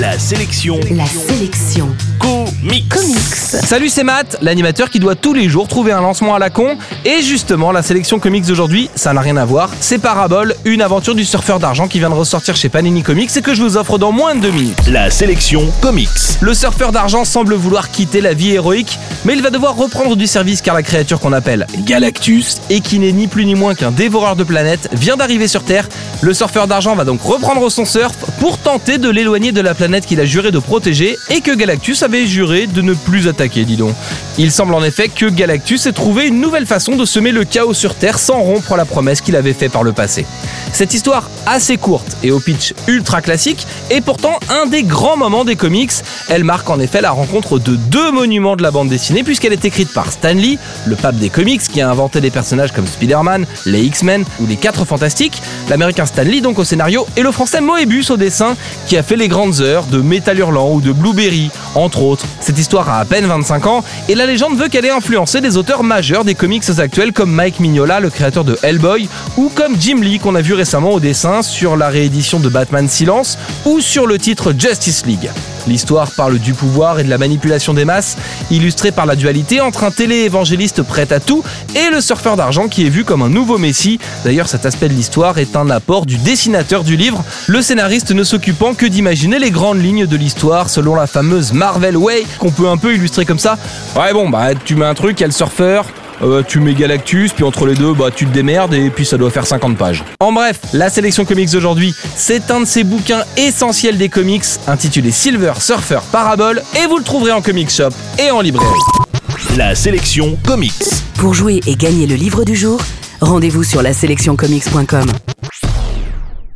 La sélection. La sélection. Comics. Comics. Salut, c'est Matt, l'animateur qui doit tous les jours trouver un lancement à la con. Et justement, la sélection comics d'aujourd'hui, ça n'a rien à voir. C'est Parabole, une aventure du surfeur d'argent qui vient de ressortir chez Panini Comics et que je vous offre dans moins de deux minutes. La sélection comics. Le surfeur d'argent semble vouloir quitter la vie héroïque, mais il va devoir reprendre du service car la créature qu'on appelle Galactus, et qui n'est ni plus ni moins qu'un dévoreur de planètes, vient d'arriver sur Terre. Le surfeur d'argent va donc reprendre son surf pour tenter de l'éloigner de la planète qu'il a juré de protéger et que Galactus avait juré de ne plus attaquer, dis donc. Il semble en effet que Galactus ait trouvé une nouvelle façon de semer le chaos sur Terre sans rompre la promesse qu'il avait faite par le passé. Cette histoire assez courte et au pitch ultra classique est pourtant un des grands moments des comics. Elle marque en effet la rencontre de deux monuments de la bande dessinée puisqu'elle est écrite par Stan Lee, le pape des comics qui a inventé des personnages comme Spider-Man, les X-Men ou les 4 Fantastiques, l'américain Stan Lee donc au scénario et le français Moebius au dessin qui a fait les grandes heures de Metal Hurlant ou de Blueberry entre autres. Cette histoire a à peine 25 ans et la légende veut qu'elle ait influencé des auteurs majeurs des comics actuels comme Mike Mignola, le créateur de Hellboy, ou comme Jim Lee qu'on a vu récemment au dessin sur la réédition de Batman Silence ou sur le titre Justice League. L'histoire parle du pouvoir et de la manipulation des masses, illustrée par la dualité entre un télé-évangéliste prêt à tout et le surfeur d'argent qui est vu comme un nouveau messie. D'ailleurs, cet aspect de l'histoire est un apport du dessinateur du livre, le scénariste ne s'occupant que d'imaginer les grandes lignes de l'histoire selon la fameuse Marvel Way qu'on peut un peu illustrer comme ça. Ouais bon, bah tu mets un truc, il y a le surfeur, euh, tu mets Galactus, puis entre les deux, bah tu te démerdes et puis ça doit faire 50 pages. En bref, la sélection comics d'aujourd'hui, c'est un de ces bouquins essentiels des comics, intitulé Silver Surfer Parabole, et vous le trouverez en comic shop et en librairie. La sélection comics. Pour jouer et gagner le livre du jour, rendez-vous sur la sélectioncomics.com.